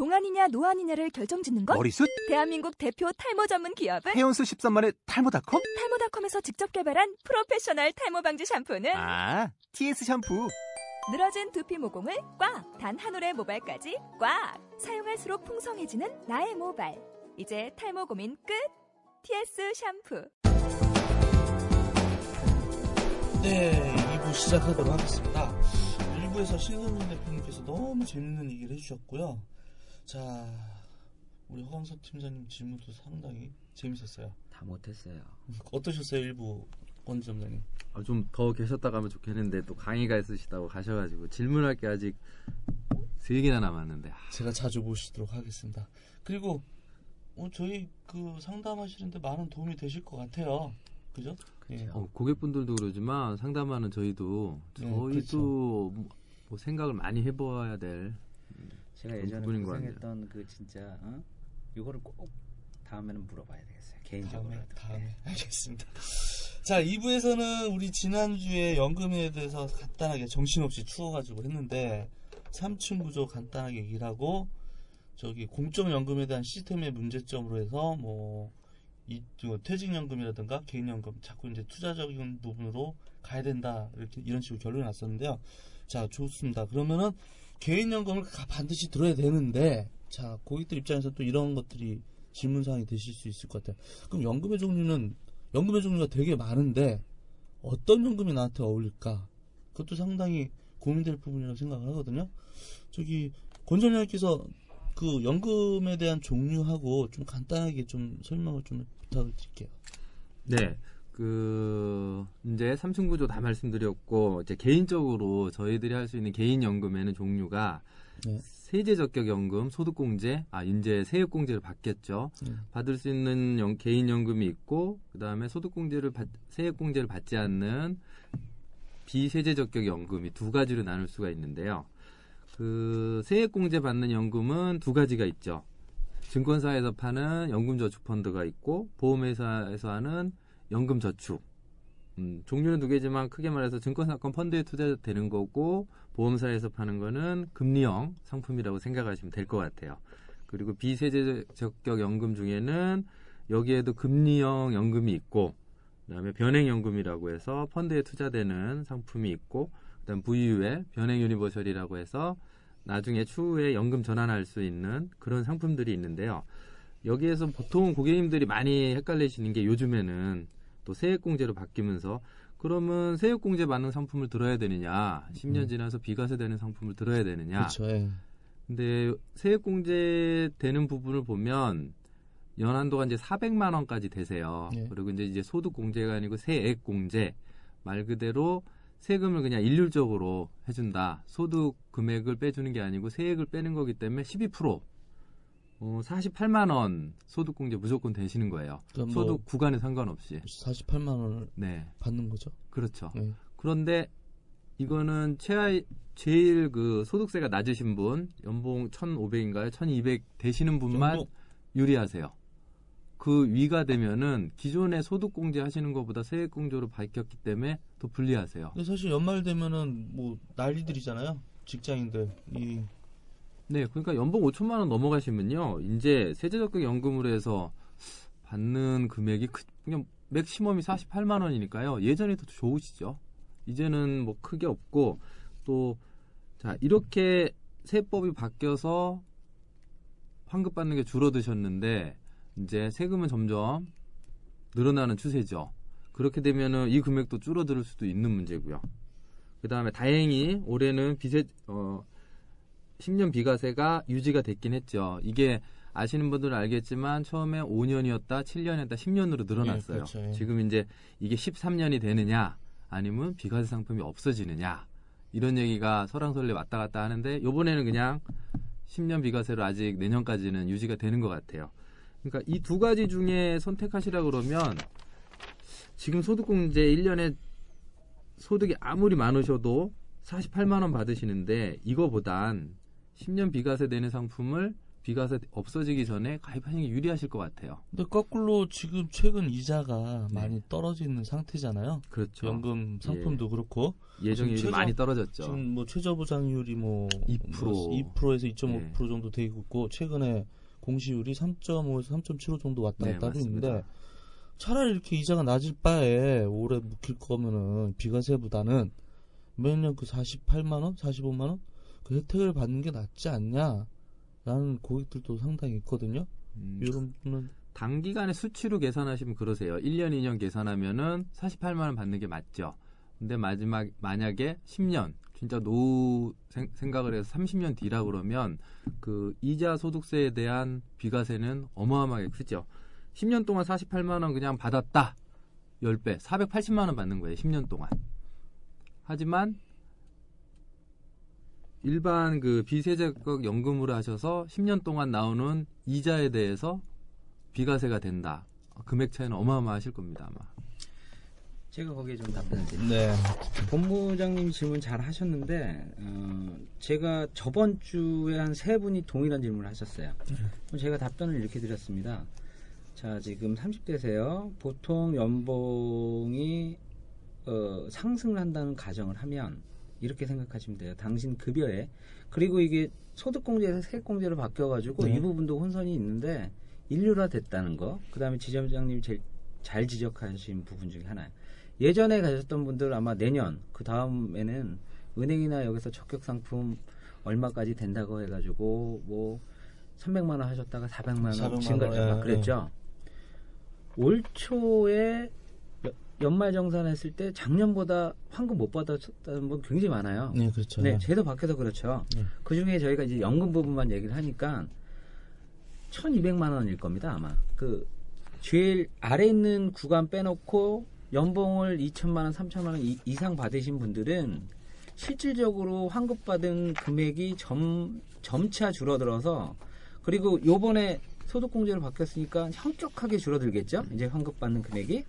동안이냐 노안이냐를 결정짓는 것? 머리숱? 대한민국 대표 탈모 전문 기업은 헤어수 13만의 탈모닷컴? 탈모닷컴에서 직접 개발한 프로페셔널 탈모 방지 샴푸는 아, TS 샴푸. 늘어진 두피 모공을 꽉! 단 한 올의 모발까지 꽉! 사용할수록 풍성해지는 나의 모발. 이제 탈모 고민 끝! TS 샴푸. 네, 2부 시작하도록 하겠습니다. 1부에서 신선민 대표님께서 너무 재밌는 얘기를 해주셨고요. 자, 우리 허광섭 팀장님 질문도 상당히 재밌었어요. 다 못했어요. 어떠셨어요, 1부 권 점장님? 아, 좀 더 계셨다 가면 좋겠는데 또 강의가 있으시다고 가셔가지고 질문할 게 아직 세 개나 남았는데 아, 제가 자주 모시도록 하겠습니다. 그리고 어, 저희 그 상담하시는데 많은 도움이 되실 것 같아요. 그죠? 예. 어, 고객분들도 그러지만 상담하는 저희도 네, 저희도 그렇죠. 뭐, 뭐 생각을 많이 해봐야 될 제가 예전에. 고생했던 그 진짜 어? 이거를 꼭 다음에는 물어봐야 되겠어요. 개인적으로. 다음에, 다음에. 알겠습니다. 자, 2부에서는 우리 지난주에 연금에 대해서 간단하게 정신없이 추워가지고 했는데, 3층 구조 간단하게 얘기를 하고, 저기 공적연금에 대한 시스템의 문제점으로 해서, 뭐, 이, 저 퇴직연금이라든가 개인연금, 자꾸 이제 투자적인 부분으로 가야 된다. 이렇게, 이런 식으로 결론이 났었는데요. 자, 좋습니다. 그러면은, 개인연금을 가- 반드시 들어야 되는데, 자, 고객들 입장에서 또 이런 것들이 질문사항이 되실 수 있을 것 같아요. 그럼 연금의 종류는 연금의 종류가 되게 많은데 어떤 연금이 나한테 어울릴까? 그것도 상당히 고민될 부분이라고 생각을 하거든요. 저기 권점장님께서 그 연금에 대한 종류하고 좀 간단하게 좀 설명을 좀 부탁을 드릴게요. 네. 그 이제 삼층 구조 다 말씀드렸고 이제 개인적으로 저희들이 할 수 있는 개인 연금에는 종류가 네. 세제 적격 연금, 소득 공제, 아 이제 세액 공제를 받겠죠. 네. 받을 수 있는 연- 개인 연금이 있고 그다음에 소득 공제를 받, 세액 공제를 받지 않는 비세제 적격 연금이 두 가지로 나눌 수가 있는데요. 그 세액 공제 받는 연금은 두 가지가 있죠. 증권사에서 파는 연금저축펀드가 있고 보험회사에서 하는 연금저축. 음, 종류는 두 개지만 크게 말해서 증권사건 펀드에 투자되는 거고 보험사에서 파는 거는 금리형 상품이라고 생각하시면 될 것 같아요. 그리고 비세제 적격 연금 중에는 여기에도 금리형 연금이 있고 그다음에 변행연금이라고 해서 펀드에 투자되는 상품이 있고 그다음 VUL 변액 universal이라고 해서 나중에 추후에 연금 전환할 수 있는 그런 상품들이 있는데요. 여기에서 보통 고객님들이 많이 헷갈리시는 게 요즘에는 또 세액공제로 바뀌면서 그러면 세액공제 받는 상품을 들어야 되느냐, 10년 음. 지나서 비과세 되는 상품을 들어야 되느냐. 그렇죠. 예. 근데 세액공제 되는 부분을 보면 연한도가 이제 400만 원까지 되세요. 예. 그리고 이제 이제 소득공제가 아니고 세액공제 말 그대로 세금을 그냥 일률적으로 해준다. 소득 금액을 빼주는 게 아니고 세액을 빼는 거기 때문에 12% 어, 48만 원 소득공제 무조건 되시는 거예요. 그럼 소득 뭐 구간에 상관없이. 48만 원을 네, 받는 거죠. 그렇죠. 예. 그런데 이거는 최하 제일 그 소득세가 낮으신 분 연봉 1,500인가요? 1,200 되시는 분만 정도? 유리하세요. 그 위가 되면은 기존에 소득공제 하시는 것보다 세액공제로 바뀌었기 때문에 더 불리하세요. 근데 사실 연말 되면은 뭐 난리들이잖아요. 직장인들 이 네, 그러니까 연봉 5천만 원 넘어가시면요, 이제 세제적격 연금으로 해서 받는 금액이 크, 그냥 맥시멈이 48만 원이니까요. 예전에 더 좋으시죠. 이제는 뭐 크게 없고 또 자 이렇게 세법이 바뀌어서 환급 받는 게 줄어드셨는데 이제 세금은 점점 늘어나는 추세죠. 그렇게 되면은 이 금액도 줄어들 수도 있는 문제고요. 그 다음에 다행히 올해는 비세 어 10년 비과세가 유지가 됐긴 했죠. 이게 아시는 분들은 알겠지만 처음에 5년이었다, 7년이었다, 10년으로 늘어났어요. 예, 그렇죠, 예. 지금 이제 이게 13년이 되느냐, 아니면 비과세 상품이 없어지느냐 이런 얘기가 설랑설레 왔다 갔다 하는데 요번에는 그냥 10년 비과세로 아직 내년까지는 유지가 되는 것 같아요. 그러니까 이 두 가지 중에 선택하시라 그러면 지금 소득공제 1년에 소득이 아무리 많으셔도 48만 원 받으시는데 이거보단 10년 비과세 되는 상품을 비과세 없어지기 전에 가입하시는 게 유리하실 것 같아요. 근데 거꾸로 지금 최근 이자가 많이 떨어져 있는 상태잖아요. 그렇죠. 연금 상품도 그렇고 예정률이 지금 최저- 많이 떨어졌죠. 지금 뭐 최저 보장률이 뭐 2%. 2%에서 2.5% 네. 정도 되고 있고 최근에 공시율이 3.5에서 3.75 정도 왔다 네, 갔다 맞습니다. 있는데 차라리 이렇게 이자가 낮을 바에 오래 묵힐 거면은 비과세보다는 매년 그 48만 원, 45만 원 그 혜택을 받는 게 낫지 않냐라는 고객들도 상당히 있거든요. 음, 이런 분은 단기간에 수치로 계산하시면 그러세요. 1년, 2년 계산하면은 48만 원 받는 게 맞죠. 근데 마지막 만약에 10년 진짜 노후 생, 생각을 해서 30년 뒤라 그러면 그 이자 소득세에 대한 비과세는 어마어마하게 크죠. 10년 동안 48만 원 그냥 받았다. 10배, 480만 원 받는 거예요. 10년 동안. 하지만 일반 그 비세제적 연금으로 하셔서 10년 동안 나오는 이자에 대해서 비과세가 된다. 금액 차이는 어마어마하실 겁니다, 아마. 제가 거기에 좀 답변을 드릴게요. 네. 본부장님 질문 잘 하셨는데 어, 제가 저번 주에 한 세 분이 동일한 질문을 하셨어요. 그럼 제가 답변을 이렇게 드렸습니다. 자 지금 30대세요. 보통 연봉이 어, 상승을 한다는 가정을 하면 이렇게 생각하시면 돼요. 당신 급여에 그리고 이게 소득공제에서 세액공제로 바뀌어가지고 네. 이 부분도 혼선이 있는데 인류화 됐다는 거. 그 다음에 지점장님이 제일 잘 지적하신 부분 중에 하나예요. 예전에 가셨던 분들 아마 내년 그 다음에는 은행이나 여기서 적격 상품 얼마까지 된다고 해가지고 뭐 300만 원 하셨다가 400만 원 400만 증가 원, 예, 막 그랬죠. 올 초에 여- 연말 정산 했을 때 작년보다 환급 못 받았다는 분 굉장히 많아요. 네, 그렇죠. 네, 제도 밖에서 그렇죠. 네. 그 중에 저희가 이제 연금 부분만 얘기를 하니까 1,200만 원일 겁니다, 아마. 그 제일 아래 있는 구간 빼놓고 연봉을 2천만 원, 3천만 원 이- 이상 받으신 분들은 실질적으로 환급 받은 금액이 점, 점차 줄어들어서 그리고 요번에 소득공제로 바뀌었으니까 현격하게 줄어들겠죠? 이제 환급 받는 금액이.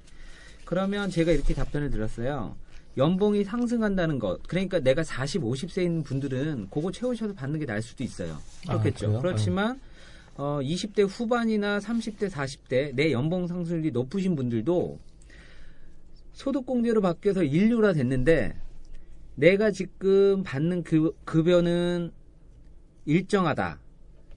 그러면 제가 이렇게 답변을 드렸어요. 연봉이 상승한다는 것. 그러니까 내가 40, 50세인 분들은 그거 채우셔서 받는 게 나을 수도 있어요. 그렇겠죠. 아? 그렇지만 어, 20대 후반이나 30대, 40대 내 연봉 상승률이 높으신 분들도 소득공제로 바뀌어서 인류라 됐는데 내가 지금 받는 그 급여는 일정하다.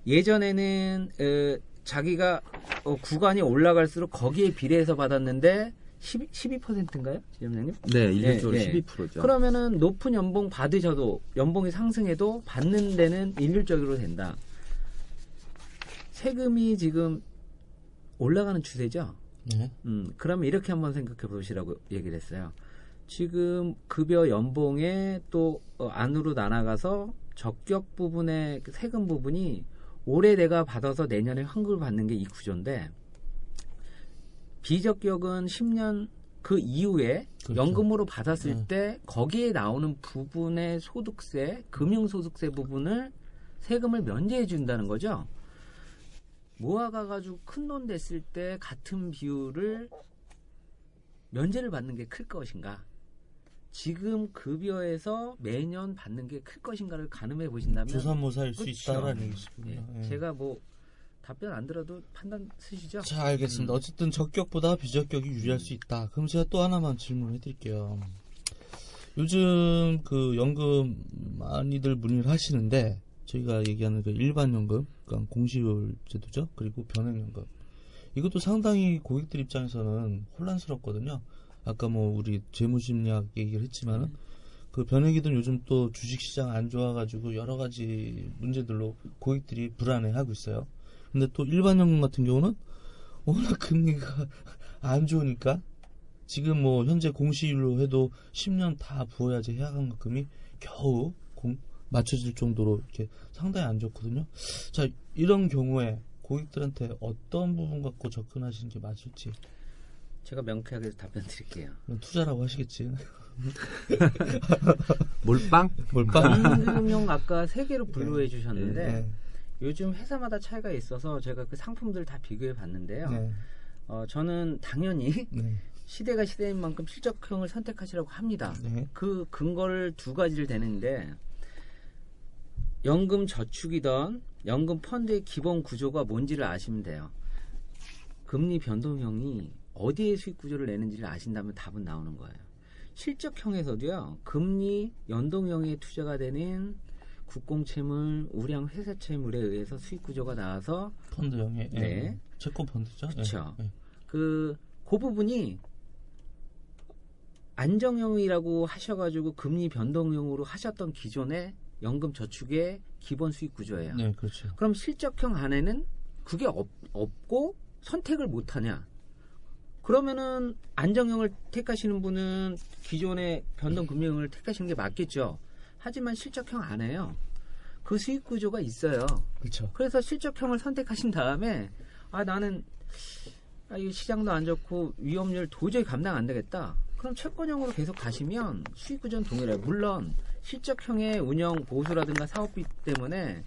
예전에는 어, 자기가 어, 구간이 올라갈수록 거기에 비례해서 받았는데 12, 12%인가요, 지점장님? 네, 일률적으로 예, 예. 12%죠. 그러면은 높은 연봉 받으셔도 연봉이 상승해도 받는 데는 일률적으로 된다. 세금이 지금 올라가는 추세죠. 네. 음, 그러면 이렇게 한번 생각해 보시라고 얘기를 했어요. 지금 급여 연봉에 또 어, 안으로 나눠가서 적격 부분의 그 세금 부분이 올해 내가 받아서 내년에 환급을 받는 게 이 구조인데 비적격은 10년 그 이후에 그렇죠. 연금으로 받았을 네. 때 거기에 나오는 부분의 소득세, 금융소득세 부분을 세금을 면제해 준다는 거죠. 모아가 가지고 큰 돈 됐을 때 같은 비율을 면제를 받는 게 클 것인가? 지금 급여에서 매년 받는 게 클 것인가를 가늠해 보신다면 조삼모사일 수 그렇죠. 있다라는 예, 얘기시군요. 예. 제가 뭐 답변 안 들어도 판단 쓰시죠? 자, 알겠습니다. 음. 어쨌든 적격보다 비적격이 유리할 수 있다. 그럼 제가 또 하나만 질문을 해드릴게요. 요즘 그 연금 많이들 문의를 하시는데 저희가 얘기하는 그 일반 연금, 그러니까 공시율 제도죠. 그리고 변액 연금. 이것도 상당히 고객들 입장에서는 혼란스럽거든요. 아까 뭐 우리 재무심리학 얘기를 했지만은 그 변액이든 요즘 또 주식시장 안 좋아가지고 여러 가지 문제들로 고객들이 불안해하고 있어요. 근데 또 일반 연금 같은 경우는 워낙 금리가 안 좋으니까 지금 뭐 현재 공시율로 해도 10년 다 부어야지 해약환급금이 겨우 공- 맞춰질 정도로 이렇게 상당히 안 좋거든요. 자 이런 경우에 고객들한테 어떤 부분 갖고 접근하시는 게 맞을지 제가 명쾌하게 답변 드릴게요. 투자라고 하시겠지. 몰빵? 뭘까? 금융 아까 세 개로 분류해 주셨는데 네. 요즘 회사마다 차이가 있어서 제가 그 상품들 다 비교해 봤는데요. 네. 어, 저는 당연히 네. 시대가 시대인 만큼 실적형을 선택하시라고 합니다. 네. 그 근거를 두 가지를 대는데 연금 저축이던 연금 펀드의 기본 구조가 뭔지를 아시면 돼요. 금리 변동형이 어디에 수익 구조를 내는지를 아신다면 답은 나오는 거예요. 실적형에서도요, 금리 연동형의 투자가 되는 국공채물, 우량 회사채물에 의해서 수익 구조가 나와서 펀드형의 예. 네. 채권 펀드죠. 예. 그쵸. 예. 그, 그 부분이 안정형이라고 하셔가지고 금리 변동형으로 하셨던 기존의 연금 저축의 기본 수익 구조예요. 네, 그렇죠. 그럼 실적형 안에는 그게 없, 없고 선택을 못 하냐? 그러면은 안정형을 택하시는 분은 기존의 변동 금융을 택하시는 게 맞겠죠. 하지만 실적형 안에요. 그 수익 구조가 있어요. 그렇죠. 그래서 실적형을 선택하신 다음에 아 나는 아, 이 시장도 안 좋고 위험률 도저히 감당 안 되겠다. 그럼 채권형으로 계속 가시면 수익 구조는 동일해요. 물론 실적형의 운영 보수라든가 사업비 때문에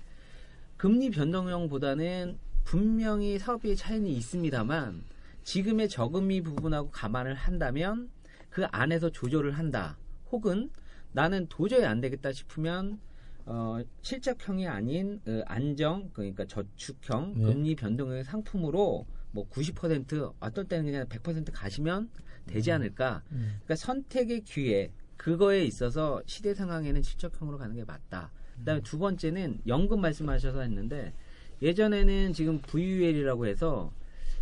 금리 변동형보다는 분명히 사업비의 차이는 있습니다만 지금의 저금리 부분하고 감안을 한다면 그 안에서 조절을 한다. 혹은 나는 도저히 안 되겠다 싶으면 어, 실적형이 아닌 어, 안정 그러니까 저축형 네. 금리 변동형의 상품으로 뭐 90% 어떨 때는 그냥 100% 가시면 되지 않을까. 음. 그러니까 선택의 기회 그거에 있어서 시대 상황에는 실적형으로 가는 게 맞다. 그다음에 두 번째는 연금 말씀하셔서 했는데 예전에는 지금 VUL이라고 해서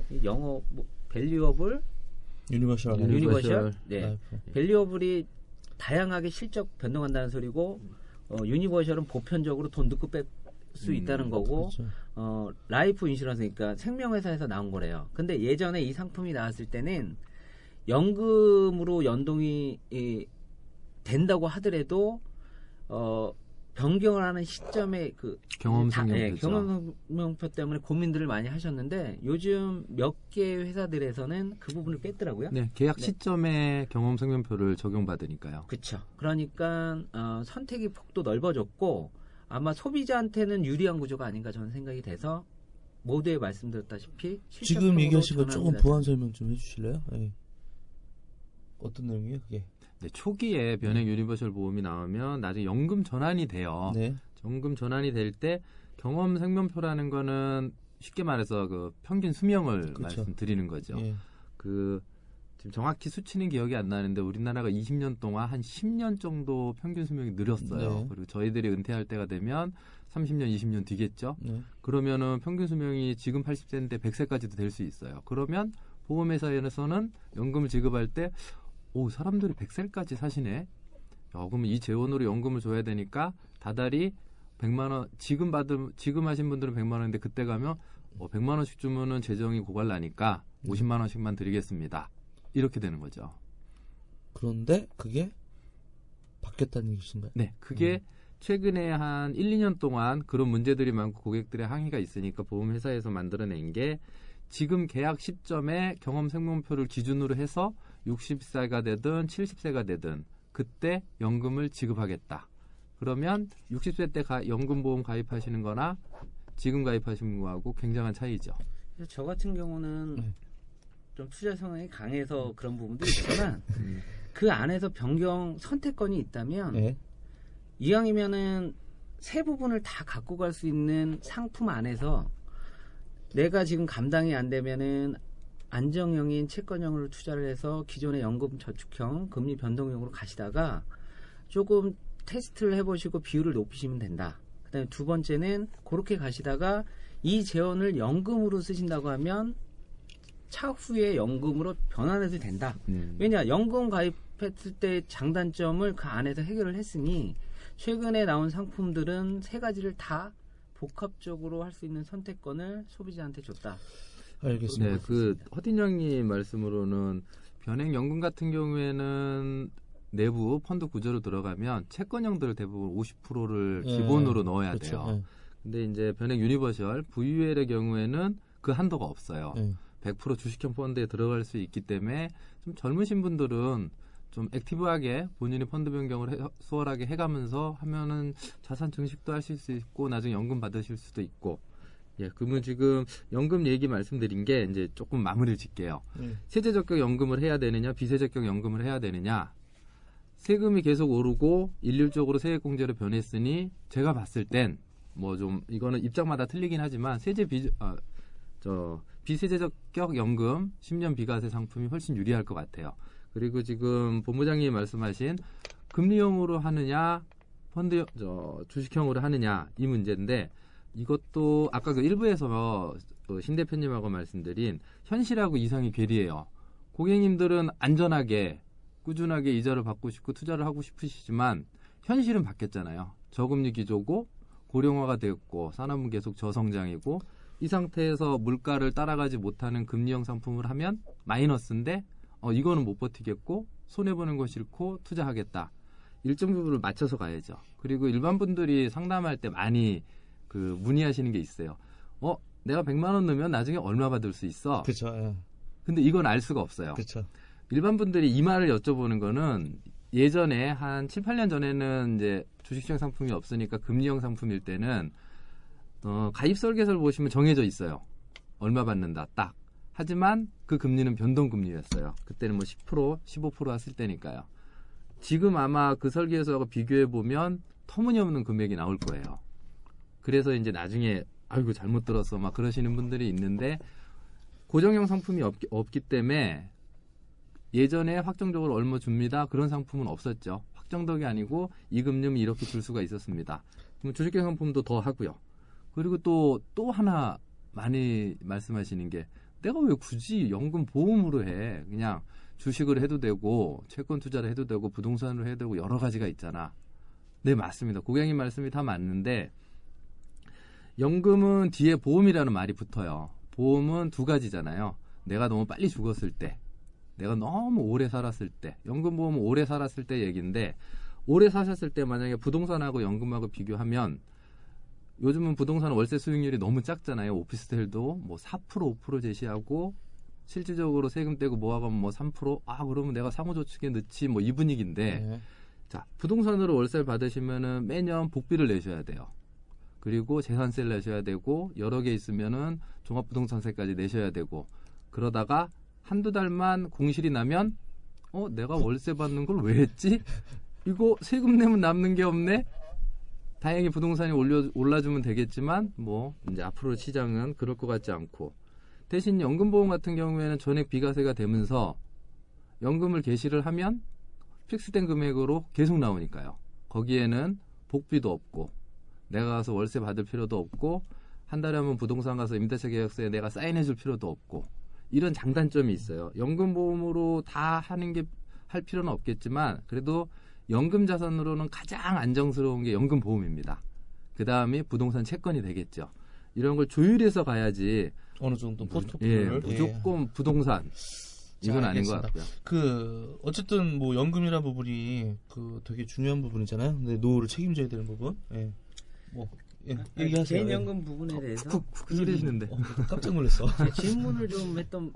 이 영어 뭐 variable universal universal. 네. variable이 다양하게 실적 변동한다는 소리고 어, universal은 보편적으로 돈 넣고 뺄수 음, 있다는 거고 그렇죠. 어, life insurance니까 생명회사에서 나온 거래요. 근데 예전에 이 상품이 나왔을 때는 연금으로 연동이 이, 된다고 하더라도 어, 변경을 하는 시점에 그 경험 예. 경험 생명표 때문에 고민들을 많이 하셨는데 요즘 몇 개 회사들에서는 그 부분을 뺐더라고요. 네, 계약 네. 시점에 경험 생명표를 적용받으니까요. 그렇죠. 그러니까 어, 선택의 폭도 넓어졌고 아마 소비자한테는 유리한 구조가 아닌가 저는 생각이 돼서 모두에 말씀드렸다시피 지금 얘기하신 거 조금 보완 설명 좀 해주실래요? 예. 어떤 내용이에요, 그게? 네, 초기에 변액 universal 보험이 나오면 나중에 연금 전환이 돼요. 네. 연금 전환이 될 때 경험 생명표라는 거는 쉽게 말해서 그 평균 수명을 그쵸. 말씀드리는 거죠. 예. 그 지금 정확히 수치는 기억이 안 나는데 우리나라가 20년 동안 한 10년 정도 평균 수명이 늘었어요. 네. 그리고 저희들이 은퇴할 때가 되면 30년, 20년 뒤겠죠. 네. 그러면은 평균 수명이 지금 80세인데 100세까지도 될 수 있어요. 그러면 보험회사에서는 연금을 지급할 때, 오, 사람들이 100세까지 사시네? 야, 그러면 이 재원으로 연금을 줘야 되니까 다달이 100만 원, 지금 받은, 지금 하신 분들은 100만 원인데 그때 가면, 어, 100만 원씩 주면은 재정이 고갈나니까 50만 원씩만 드리겠습니다. 이렇게 되는 거죠. 그런데 그게 바뀌었다는 얘기신가요? 네, 그게 최근에 한 1, 2년 동안 그런 문제들이 많고 고객들의 항의가 있으니까 보험회사에서 만들어낸 게 지금 계약 시점에 경험 생명표를 기준으로 해서 60세가 되든 70세가 되든 그때 연금을 지급하겠다. 그러면 60세 때 가- 연금보험 가입하시는 거나 지금 가입하시는 거하고 굉장한 차이죠. 저 같은 경우는 네. 좀 투자 성향이 강해서 그런 부분도 있지만 그 안에서 변경 선택권이 있다면 네. 이왕이면은 세 부분을 다 갖고 갈 수 있는 상품 안에서 내가 지금 감당이 안 되면은 안정형인 채권형으로 투자를 해서 기존의 연금 저축형 금리 변동형으로 가시다가 조금 테스트를 해보시고 비율을 높이시면 된다. 그 다음에 두 번째는 그렇게 가시다가 이 재원을 연금으로 쓰신다고 하면 차후에 연금으로 변환해도 된다. 음. 왜냐 연금 가입했을 때 장단점을 그 안에서 해결을 했으니 최근에 나온 상품들은 세 가지를 다 복합적으로 할 수 있는 선택권을 소비자한테 줬다. 알겠습니다. 네, 그 허딘영님 말씀으로는 변액 연금 같은 경우에는 내부 펀드 구조로 들어가면 채권형들 대부분 50%를 예, 기본으로 넣어야 그렇죠. 돼요. 근데 이제 변액 universal VUL의 경우에는 그 한도가 없어요. 예. 예. 100% 주식형 펀드에 들어갈 수 있기 때문에 좀 젊으신 분들은 좀 active하게 본인이 펀드 변경을 해- 수월하게 해가면서 하면은 자산 증식도 하실 수 있고 나중에 연금 받으실 수도 있고 예 그러면 지금 연금 얘기 말씀드린 게 이제 조금 마무리를 짓게요 예. 세제적격 연금을 해야 되느냐 비세적격 연금을 해야 되느냐 세금이 계속 오르고 일률적으로 세액공제로 변했으니 제가 봤을 땐 뭐 좀 이거는 입장마다 틀리긴 하지만 세제 비, 아, 저 비세제적 연금 10년 비과세 상품이 훨씬 유리할 것 같아요. 그리고 지금 본부장님이 말씀하신 금리형으로 하느냐 펀드 저 주식형으로 하느냐 이 문제인데 이것도 아까 그 일부에서 어, 신 대표님하고 말씀드린 현실하고 이상이 괴리해요. 고객님들은 안전하게 꾸준하게 이자를 받고 싶고 투자를 하고 싶으시지만 현실은 바뀌었잖아요. 저금리 기조고 고령화가 됐고 산업은 계속 저성장이고 이 상태에서 물가를 따라가지 못하는 금리형 상품을 하면 마이너스인데 어, 이거는 못 버티겠고 손해 보는 거 싫고 투자하겠다. 일정 부분을 맞춰서 가야죠. 그리고 일반 분들이 상담할 때 많이 그 문의하시는 게 있어요. 어, 내가 100만 원 넣으면 나중에 얼마 받을 수 있어? 예. 근데 이건 알 수가 없어요. 그쵸. 일반 분들이 이 말을 여쭤보는 거는 예전에 한 7, 8년 전에는 이제 주식시장 상품이 없으니까 금리형 상품일 때는 어, 가입 설계서를 보시면 정해져 있어요. 얼마 받는다 딱. 하지만 그 금리는 변동금리였어요. 그때는 뭐 10%, 15% 왔을 때니까요. 지금 아마 그 설계서하고 비교해 보면 터무니없는 금액이 나올 거예요. 그래서 이제 나중에 아이고 잘못 들었어 막 그러시는 분들이 있는데 고정형 상품이 없기, 없기 때문에 예전에 확정적으로 얼마 줍니다. 그런 상품은 없었죠. 확정적이 아니고 이 금융이 이렇게 줄 수가 있었습니다. 그럼 주식형 상품도 더 하고요. 그리고 또또 하나 많이 말씀하시는 게 내가 왜 굳이 연금 보험으로 해? 그냥 주식을 해도 되고 채권 투자를 해도 되고 부동산으로 해도 되고 여러 가지가 있잖아. 네 맞습니다. 고객님 말씀이 다 맞는데 연금은 뒤에 보험이라는 말이 붙어요. 보험은 두 가지잖아요. 내가 너무 빨리 죽었을 때, 내가 너무 오래 살았을 때, 연금보험은 오래 살았을 때 얘기인데, 오래 사셨을 때 만약에 부동산하고 연금하고 비교하면, 요즘은 부동산 월세 수익률이 너무 작잖아요. 오피스텔도 뭐 4% 5% 제시하고, 실질적으로 세금 떼고 모아가면 뭐 3%, 아, 그러면 내가 상호저축에 넣지 뭐 이 분위기인데, 네. 자, 부동산으로 월세를 받으시면은 매년 복비를 내셔야 돼요. 그리고 재산세를 내셔야 되고 여러 개 있으면은 종합부동산세까지 내셔야 되고 그러다가 한두 달만 공실이 나면 어 내가 월세 받는 걸 왜 했지? 이거 세금 내면 남는 게 없네. 다행히 부동산이 올려 올라주면 되겠지만 뭐 이제 앞으로 시장은 그럴 것 같지 않고 대신 연금보험 같은 경우에는 전액 비과세가 되면서 연금을 개시를 하면 픽스된 금액으로 계속 나오니까요. 거기에는 복비도 없고 내가 가서 월세 받을 필요도 없고 한 달에 한 번 부동산 가서 임대차 계약서에 내가 사인해 줄 필요도 없고 이런 장단점이 있어요. 연금 보험으로 다 하는 게 할 필요는 없겠지만 그래도 연금 자산으로는 가장 안정스러운 게 연금 보험입니다. 그 다음이 부동산 채권이 되겠죠. 이런 걸 조율해서 가야지 어느 정도 예, 포트폴리오를 무조건 부동산 이건 자, 아닌 것. 같고요. 그 어쨌든 뭐 연금이라는 부분이 그 되게 중요한 부분이잖아요. 근데 노후를 책임져야 되는 부분. 예. 뭐 예, 얘기하세요. 예. 개인연금 부분에 대해서 쿡쿡 찌르시는데 어, 깜짝 놀랐어. 질문을 좀 했던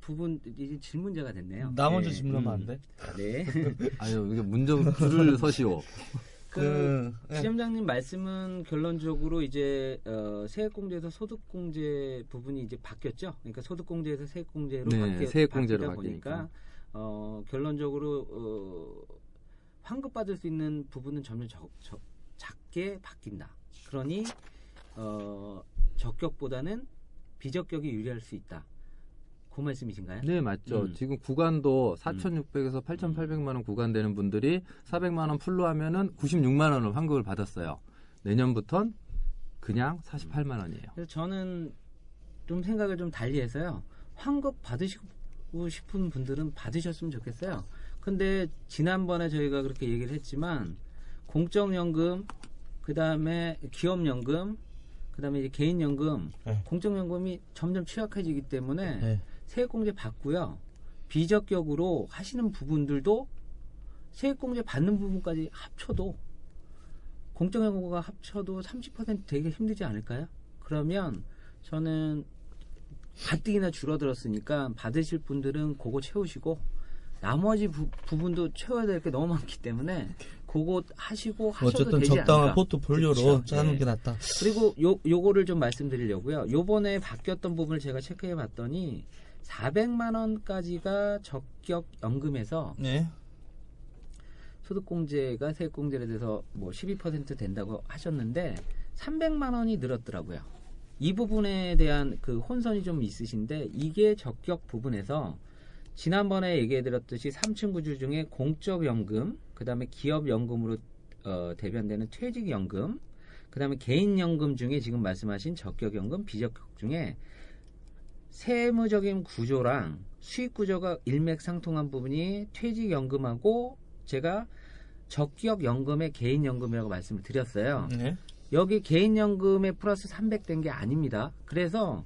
부분 이제 질문제가 됐네요. 나 먼저 네. 질문하면 안 돼? 네. 아유 이게 문정 줄을 서시오. 그 예. 시험장님 말씀은 결론적으로 이제 어, 세액공제에서 소득공제 부분이 이제 바뀌었죠. 그러니까 소득공제에서 세액공제로 네, 바뀌, 세액공제로 바뀌다 보니까 바뀌니까. 어, 결론적으로 어, 환급 받을 수 있는 부분은 점점 적, 적, 작게 바뀐다. 그러니 어, 적격보다는 비적격이 유리할 수 있다. 그 말씀이신가요? 네, 맞죠. 음. 지금 구간도 4,600에서 8,800만 원 구간 되는 분들이 400만 원 풀로 하면은 96만 원을 환급을 받았어요. 내년부턴 그냥 48만 원이에요. 그래서 저는 좀 생각을 좀 달리해서요. 환급 받으시고 싶은 분들은 받으셨으면 좋겠어요. 근데 지난번에 저희가 그렇게 얘기를 했지만 공적연금, 그 다음에 기업연금, 그 다음에 개인연금, 네. 공적연금이 점점 취약해지기 때문에 네. 세액공제 받고요. 비적격으로 하시는 부분들도 세액공제 받는 부분까지 합쳐도 공적연금과 합쳐도 30% 되게 힘들지 않을까요? 그러면 저는 가뜩이나 줄어들었으니까 받으실 분들은 그거 채우시고 나머지 부, 부분도 채워야 될 게 너무 많기 때문에 그거 하시고 하셔도 어쨌든 되지 적당한 않을까. 포트폴리오로. 짜는 네. 게 낫다. 그리고 요 요거를 좀 말씀드리려고요. 요번에 바뀌었던 부분을 제가 체크해 봤더니 400만 원까지가 적격 연금에서 네. 소득공제가 세액공제에 대해서 뭐 12% 된다고 하셨는데 300만 원이 늘었더라고요. 이 부분에 대한 그 혼선이 좀 있으신데 이게 적격 부분에서 지난번에 얘기해드렸듯이 3층 구조 중에 공적연금, 그 다음에 기업연금으로 어, 대변되는 퇴직연금, 그 다음에 개인연금 중에 지금 말씀하신 적격연금, 비적격 중에 세무적인 구조랑 수익 구조가 일맥상통한 부분이 퇴직연금하고 제가 적격연금의 개인연금이라고 말씀을 드렸어요. 네. 여기 개인연금에 플러스 300 된 게 아닙니다. 그래서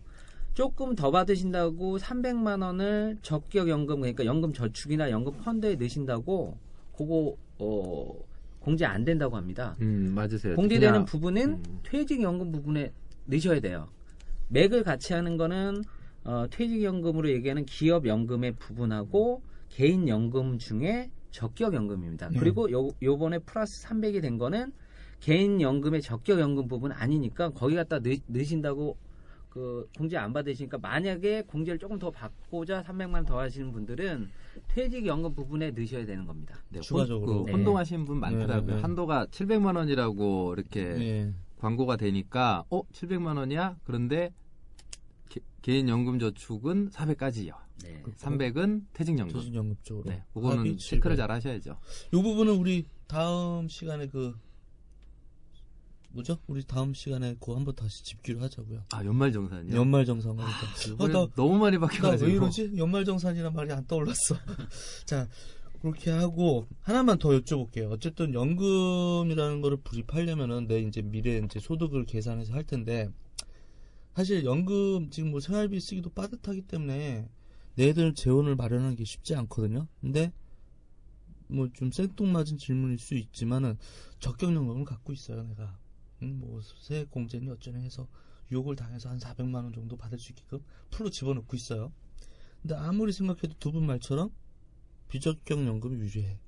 조금 더 받으신다고 300만 원을 적격 연금 그러니까 연금 저축이나 연금 펀드에 넣으신다고 그거 어, 공제 안 된다고 합니다. 음, 맞으세요. 공제되는 그냥, 부분은 음. 퇴직연금 부분에 넣으셔야 돼요. 맥을 같이 하는 거는 어, 퇴직연금으로 얘기하는 기업연금의 부분하고 개인연금 중에 적격연금입니다. 네. 그리고 요, 요번에 플러스 300이 된 거는 개인연금의 적격연금 부분 아니니까 거기 갖다 넣, 넣으신다고 그 공제 안 받으시니까 만약에 공제를 조금 더 받고자 300만 원더 하시는 분들은 퇴직연금 부분에 넣으셔야 되는 겁니다. 네, 추가적으로. 혼, 그 네. 혼동하신 분 많더라고요. 네, 네, 네. 한도가 700만 원이라고 이렇게 예. 광고가 되니까 어 700만 원이야? 그런데 개, 개인 연금 저축은 400까지요. 네. 300은 퇴직연금. 퇴직연금 쪽으로. 네, 그거는 체크를 700. 잘 하셔야죠. 이 부분은 우리 다음 시간에 그 뭐죠? 우리 다음 시간에 그거 한번 다시 집기로 하자고요. 아 연말정산이요? 연말정산 하니까. 아, 나- 너무 많이 나 바뀌어가지고 왜 이러지? 연말정산이란 말이 안 떠올랐어. 자, 그렇게 하고 하나만 더 여쭤볼게요. 어쨌든 연금이라는 거를 불입하려면은 내 이제 미래 이제 소득을 계산해서 할 텐데 사실 연금 지금 뭐 생활비 쓰기도 빠듯하기 때문에 내들 재원을 마련하는 게 쉽지 않거든요. 근데 뭐 좀 생뚱맞은 질문일 수 있지만은 적격연금을 갖고 있어요, 내가. 음, 뭐 세액 공제니 어쩌니 해서 유혹을 당해서 한 400만 원 정도 받을 수 있게끔 풀로 집어넣고 있어요. 근데 아무리 생각해도 두 분 말처럼 비적격 연금이 유리해.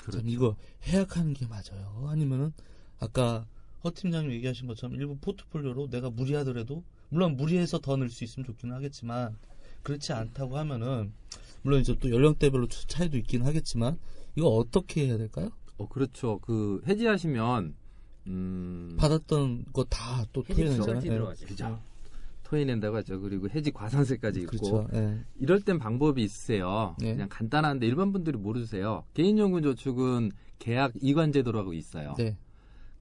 그렇죠. 참 이거 해약하는 게 맞아요. 아니면은 아까 허 팀장님 얘기하신 것처럼 일부 포트폴리오로 내가 무리하더라도 물론 무리해서 더 넣을 수 있으면 좋기는 하겠지만 그렇지 않다고 하면은 물론 이제 또 연령대별로 차이도 있긴 하겠지만 이거 어떻게 해야 될까요? 어 그렇죠. 그 해지하시면 음 받았던 거 다또 들어가죠. 그죠. 토해낸다고 하죠. 그리고 해지 과산세까지 있고 그렇죠. 예. 이럴 땐 방법이 있으세요. 네. 그냥 간단한데 일반 분들이 모르세요. 개인연금 저축은 계약 이관 제도라고 있어요. 네.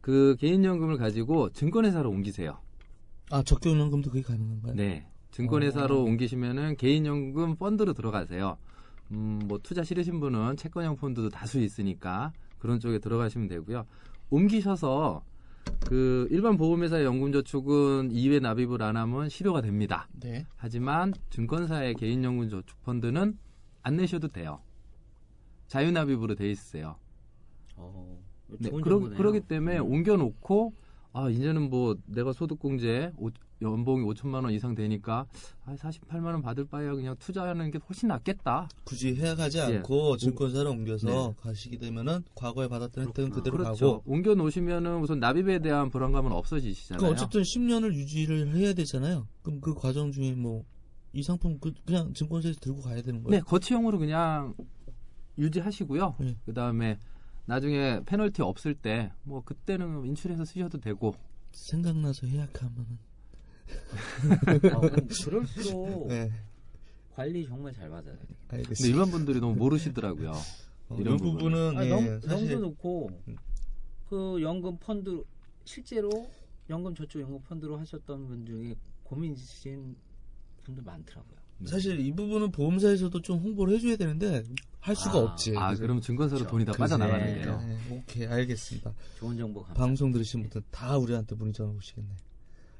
그 개인연금을 가지고 증권회사로 옮기세요. 아 적격연금도 그게 가능한가요? 네. 증권회사로 어. 옮기시면은 개인연금 펀드로 들어가세요. 음, 뭐 투자 싫으신 분은 채권형 펀드도 다수 있으니까 그런 쪽에 들어가시면 되고요. 옮기셔서 그 일반 보험회사의 연금저축은 2회 납입을 안 하면 실효가 됩니다. 네. 하지만 증권사의 개인연금 저축 펀드는 안 내셔도 돼요. 자유납입으로 돼 있어요. 어, 네, 그러. 그러기 때문에 옮겨놓고 아 이제는 뭐 내가 소득공제 오- 연봉이 5천만 원 이상 되니까 아 48만 원 받을 바에야 그냥 투자하는 게 훨씬 낫겠다. 굳이 해약하지 예. 않고 증권사로 옮겨서 네. 가시게 되면은 과거에 받았던 혜택은 그대로 그렇죠. 가고 옮겨 놓으시면은 우선 납입에 대한 불안감은 없어지시잖아요. 그 어쨌든 10년을 유지를 해야 되잖아요. 그럼 그 과정 중에 뭐 이 상품 그, 그냥 증권사에서 들고 가야 되는 거예요. 네, 거치형으로 그냥 유지하시고요. 네. 그 다음에 나중에 페널티 없을 때 뭐 그때는 인출해서 쓰셔도 되고 생각나서 해약하면은 어, 근데 그럴수록 네. 관리 정말 잘 받아야 돼. 근데. 일반 분들이 너무 모르시더라고요. 어, 이런 이 부분은 아, 예, 연, 사실 연금 놓고 그 연금 펀드 실제로 연금 저축 연금 펀드로 하셨던 분 중에 고민 있으신 분들 많더라고요. 사실 이 부분은 보험사에서도 좀 홍보를 해줘야 되는데 할 수가 아, 없지. 아, 그럼 증권사로 그렇죠. 돈이 다 빠져나가는데요. 네, 네, 오케이 알겠습니다. 좋은 정보 감사합니다. 방송 들으신 분들 다 우리한테 문의 전화 오시겠네.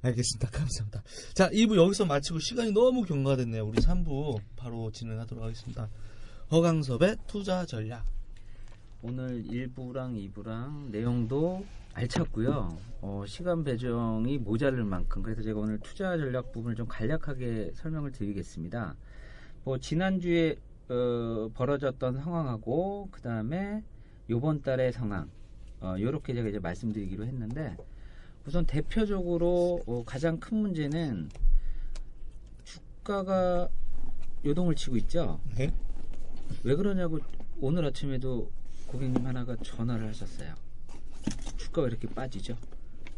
알겠습니다. 감사합니다. 자, 2부 여기서 마치고 시간이 너무 경과됐네요. 우리 3부 바로 진행하도록 하겠습니다. 허강섭의 투자 전략. 오늘 1부랑 2부랑 내용도 알찼고요. 어, 시간 배정이 모자랄 만큼 그래서 제가 오늘 투자 전략 부분을 좀 간략하게 설명을 드리겠습니다. 뭐 지난주에 어, 벌어졌던 상황하고 그 다음에 요번 달의 상황 어, 요렇게 제가 이제 말씀드리기로 했는데 우선 대표적으로 어, 가장 큰 문제는 주가가 요동을 치고 있죠. 네. 왜 그러냐고 오늘 아침에도 고객님 하나가 전화를 하셨어요. 왜 이렇게 빠지죠?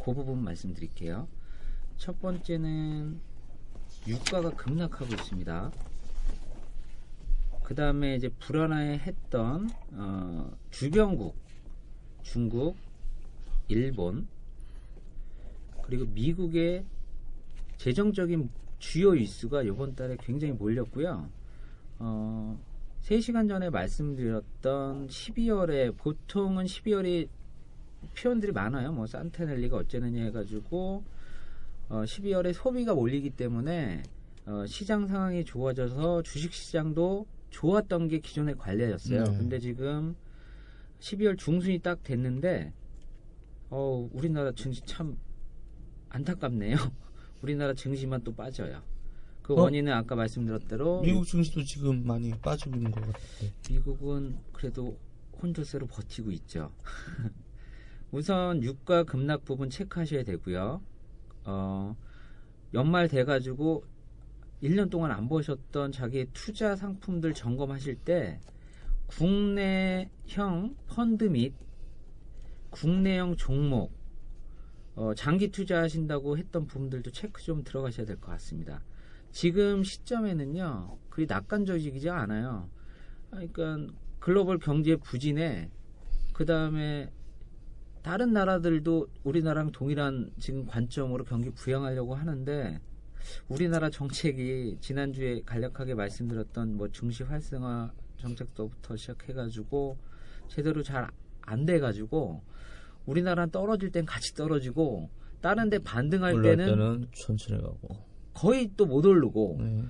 그 부분 말씀드릴게요. 첫 번째는 유가가 급락하고 있습니다. 그 다음에 이제 불안해했던 어, 주변국, 중국, 일본, 그리고 미국의 재정적인 주요 이슈가 이번 달에 굉장히 몰렸고요. 어, 3시간 전에 말씀드렸던 12월에 보통은 12월이 표현들이 많아요. 뭐 산테넬리가 어쩌느냐 해가지고 어, 12월에 소비가 몰리기 때문에 어, 시장 상황이 좋아져서 주식 시장도 좋았던 게 기존의 관례였어요. 네. 근데 지금 12월 중순이 딱 됐는데 어, 우리나라 증시 참 안타깝네요. 우리나라 증시만 또 빠져요. 그 어? 원인은 아까 말씀드렸대로 미국 증시도 지금 많이 빠지고 있는 것 같은데. 미국은 그래도 혼조세로 버티고 있죠. 우선 유가 급락 부분 체크하셔야 되고요. 어, 연말 돼가지고 1년 동안 안 보셨던 자기 투자 상품들 점검하실 때 국내형 펀드 및 국내형 종목 어, 장기 투자하신다고 했던 부분들도 체크 좀 들어가셔야 될 것 같습니다. 지금 시점에는요, 그리 낙관적이지 않아요. 아, 그러니까 글로벌 경제 부진에 그 다음에 다른 나라들도 우리나라랑 동일한 지금 관점으로 경기 부양하려고 하는데 우리나라 정책이 지난주에 간략하게 말씀드렸던 뭐 증시 활성화 정책도부터 시작해가지고 제대로 잘 안 돼가지고 우리나라는 떨어질 땐 같이 떨어지고 다른 데 반등할 때는 때는 천천히 가고. 거의 또 못 오르고 네.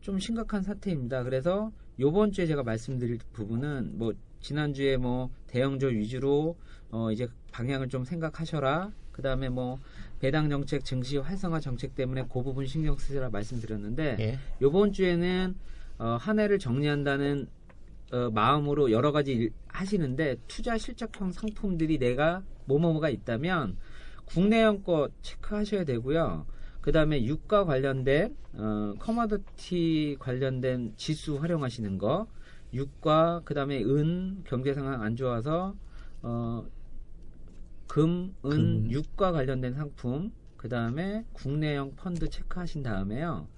좀 심각한 사태입니다. 그래서 요번 주에 제가 말씀드릴 부분은 뭐 지난주에 뭐 대형조 위주로 어 이제 방향을 좀 생각하셔라. 그 다음에 뭐 배당 정책, 증시 활성화 정책 때문에 그 부분 신경 쓰시라 말씀드렸는데 예. 요번 주에는 어, 한 해를 정리한다는 어, 마음으로 여러 가지 일 하시는데 투자 실적형 상품들이 내가 뭐뭐뭐가 있다면 국내형 거 체크하셔야 되고요. 그 다음에 유가 관련된 어, 커머더티 관련된 지수 활용하시는 거, 유가 그 다음에 은 경제 상황 안 좋아서 어, 금, 은, 금. 유가 관련된 상품, 그 다음에 국내형 펀드 체크하신 다음에요.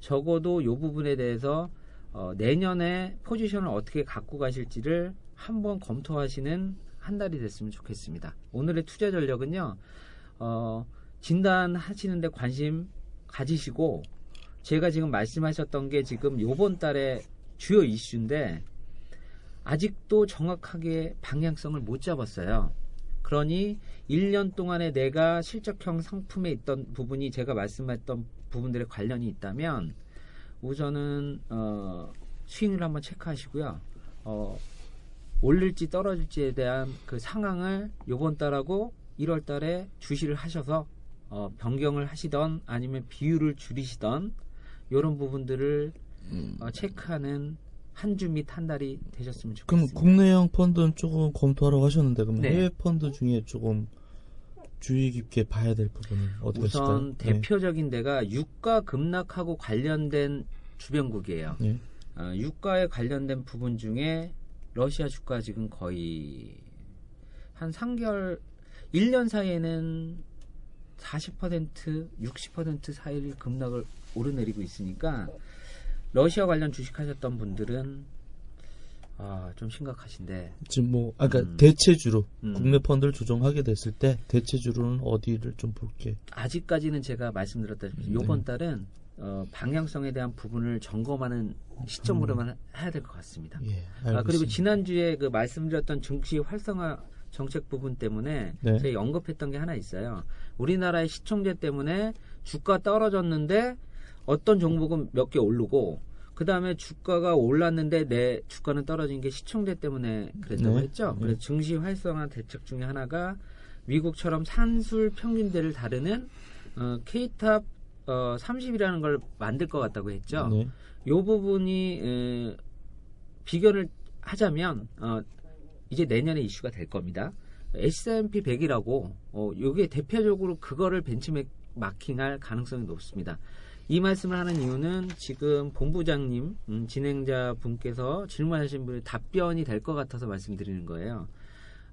적어도 요 부분에 대해서 어, 내년에 포지션을 어떻게 갖고 가실지를 한번 검토하시는 한 달이 됐으면 좋겠습니다. 오늘의 투자 전략은요, 어, 진단하시는데 관심 가지시고, 제가 지금 말씀하셨던 게 지금 요번 달에 주요 이슈인데, 아직도 정확하게 방향성을 못 잡았어요. 그러니 1년 동안에 내가 실적형 상품에 있던 부분이 제가 말씀했던 부분들에 관련이 있다면 우선은 어, 스윙을 한번 체크하시고요. 어, 올릴지 떨어질지에 대한 그 상황을 요번 달하고 1월 달에 주시를 하셔서 어, 변경을 하시던 아니면 비율을 줄이시던 이런 부분들을 어, 체크하는 한 주 및 한 달이 되셨으면 그럼 좋겠습니다. 국내형 펀드는 조금 검토하라고 하셨는데 그럼 네. 해외 펀드 중에 조금 주의 깊게 봐야 될 부분은 어디가 있을까요? 우선 대표적인 데가 유가 급락하고 관련된 주변국이에요. 네. 네. 어, 유가에 관련된 부분 중에 러시아 주가 지금 거의 한 3개월, 1년 사이에는 40%, 60% 사이를 급락을 오르내리고 있으니까 러시아 관련 주식 하셨던 분들은 아, 좀 심각하신데 지금 뭐 아까 그러니까 음. 대체주로 음. 국내 펀드를 조정하게 됐을 때 대체주로는 어디를 좀 볼게. 아직까지는 제가 말씀드렸다시피 네. 이번 달은 어, 방향성에 대한 부분을 점검하는 시점으로만 해야 될 것 같습니다. 예. 아, 그리고. 지난주에 그 말씀드렸던 증시 활성화 정책 부분 때문에 네. 저희 언급했던 게 하나 있어요. 우리나라의 시청제 때문에 주가 떨어졌는데 어떤 종목은 몇 개 오르고 그 다음에 주가가 올랐는데 내 주가는 떨어진 게 시청제 때문에 그랬다고 네. 했죠. 네. 그래서 증시 활성화 대책 중에 하나가 미국처럼 산술 평균대를 다루는 어, K탑 어, 30이라는 걸 만들 것 같다고 했죠. 네. 요 부분이 에, 비교를 하자면 어, 이제 내년에 이슈가 될 겁니다. S&P 100이라고 어, 요게 대표적으로 그거를 벤치마킹할 가능성이 높습니다. 이 말씀을 하는 이유는 지금 본부장님, 음, 진행자 분께서 질문하신 분의 답변이 될 것 같아서 말씀드리는 거예요.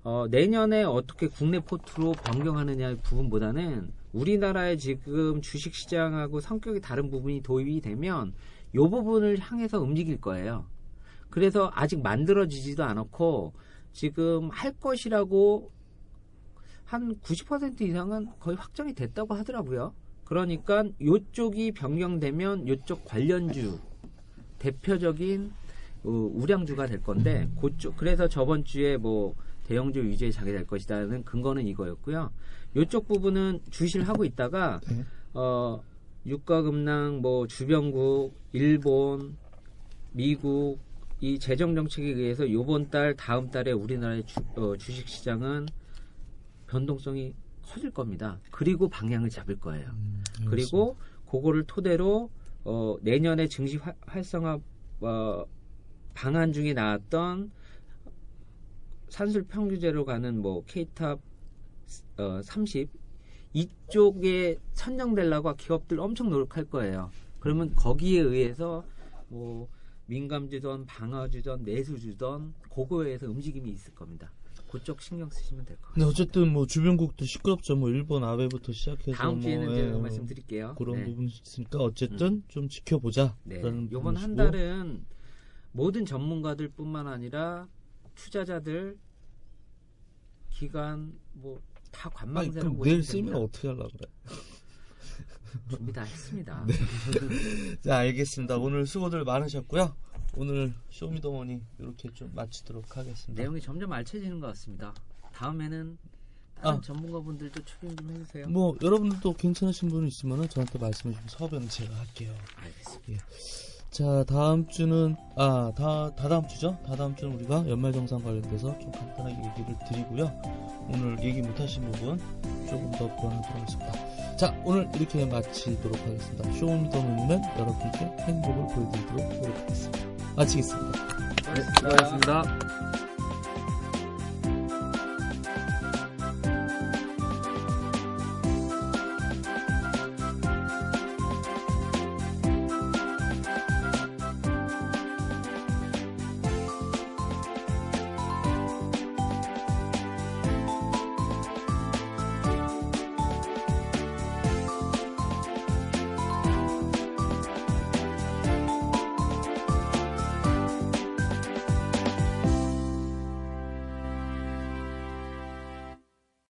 어, 내년에 어떻게 국내 포트로 변경하느냐의 부분보다는 우리나라의 지금 주식시장하고 성격이 다른 부분이 도입이 되면 이 부분을 향해서 움직일 거예요. 그래서 아직 만들어지지도 않았고 지금 할 것이라고 한 90% 이상은 거의 확정이 됐다고 하더라고요. 그러니까 요쪽이 변경되면 요쪽 관련주 대표적인 어, 우량주가 될 건데 그쪽 그래서 저번 주에 뭐 대형주 위주에 자게 될 것이다는 근거는 이거였고요. 요쪽 부분은 주시를 하고 있다가 네. 어 유가 급락 뭐 주변국 일본 미국 이 재정 정책에 의해서 요번 달 다음 달에 우리나라의 주, 어, 주식 시장은 변동성이 커질 겁니다. 그리고 방향을 잡을 거예요. 음, 그리고 그거를 토대로 어, 내년에 증시 화- 활성화 어, 방안 중에 나왔던 산술 평균제로 가는 뭐 K탑 어, 30 이쪽에 선정되려고 기업들 엄청 노력할 거예요. 그러면 거기에 의해서 뭐 민감주던 방어주던 내수주던 그거에 의해서 움직임이 있을 겁니다. 그쪽 신경 쓰시면 될 것 같아요. 근데 어쨌든 뭐 주변국도 시끄럽죠. 뭐 일본 아베부터 시작해서 다음 주에는 뭐, 제가 예, 말씀드릴게요. 그런 네. 부분이 있으니까 어쨌든 좀 지켜보자. 네. 요번 한. 달은 모든 전문가들뿐만 아니라 투자자들, 기관 뭐 다 관망세로 그럼 내일 쓰면 어떻게 하려고 그래? 준비 다 했습니다. 네. 자, 알겠습니다. 오늘 수고들 많으셨고요. 오늘 쇼미더머니 이렇게 좀 마치도록 하겠습니다. 내용이 점점 알차지는 것 같습니다. 다음에는 다른 아. 전문가분들도 출연 좀 해주세요. 뭐 여러분들도 괜찮으신 분 있으면 저한테 말씀해 주시면 섭외는 제가 할게요. 알겠습니다. 자, 다음 주는 아, 다 다다음 주죠? 다다음 주는 우리가 연말 정산 관련돼서 좀 간단하게 얘기를 드리고요. 오늘 얘기 못 하신 부분 조금 더 보완하도록 하겠습니다. 자, 오늘 이렇게 마치도록 하겠습니다. 쇼미더머니는 여러분께 행복을 보여드리도록 노력하겠습니다. 마치겠습니다. 수고하셨습니다.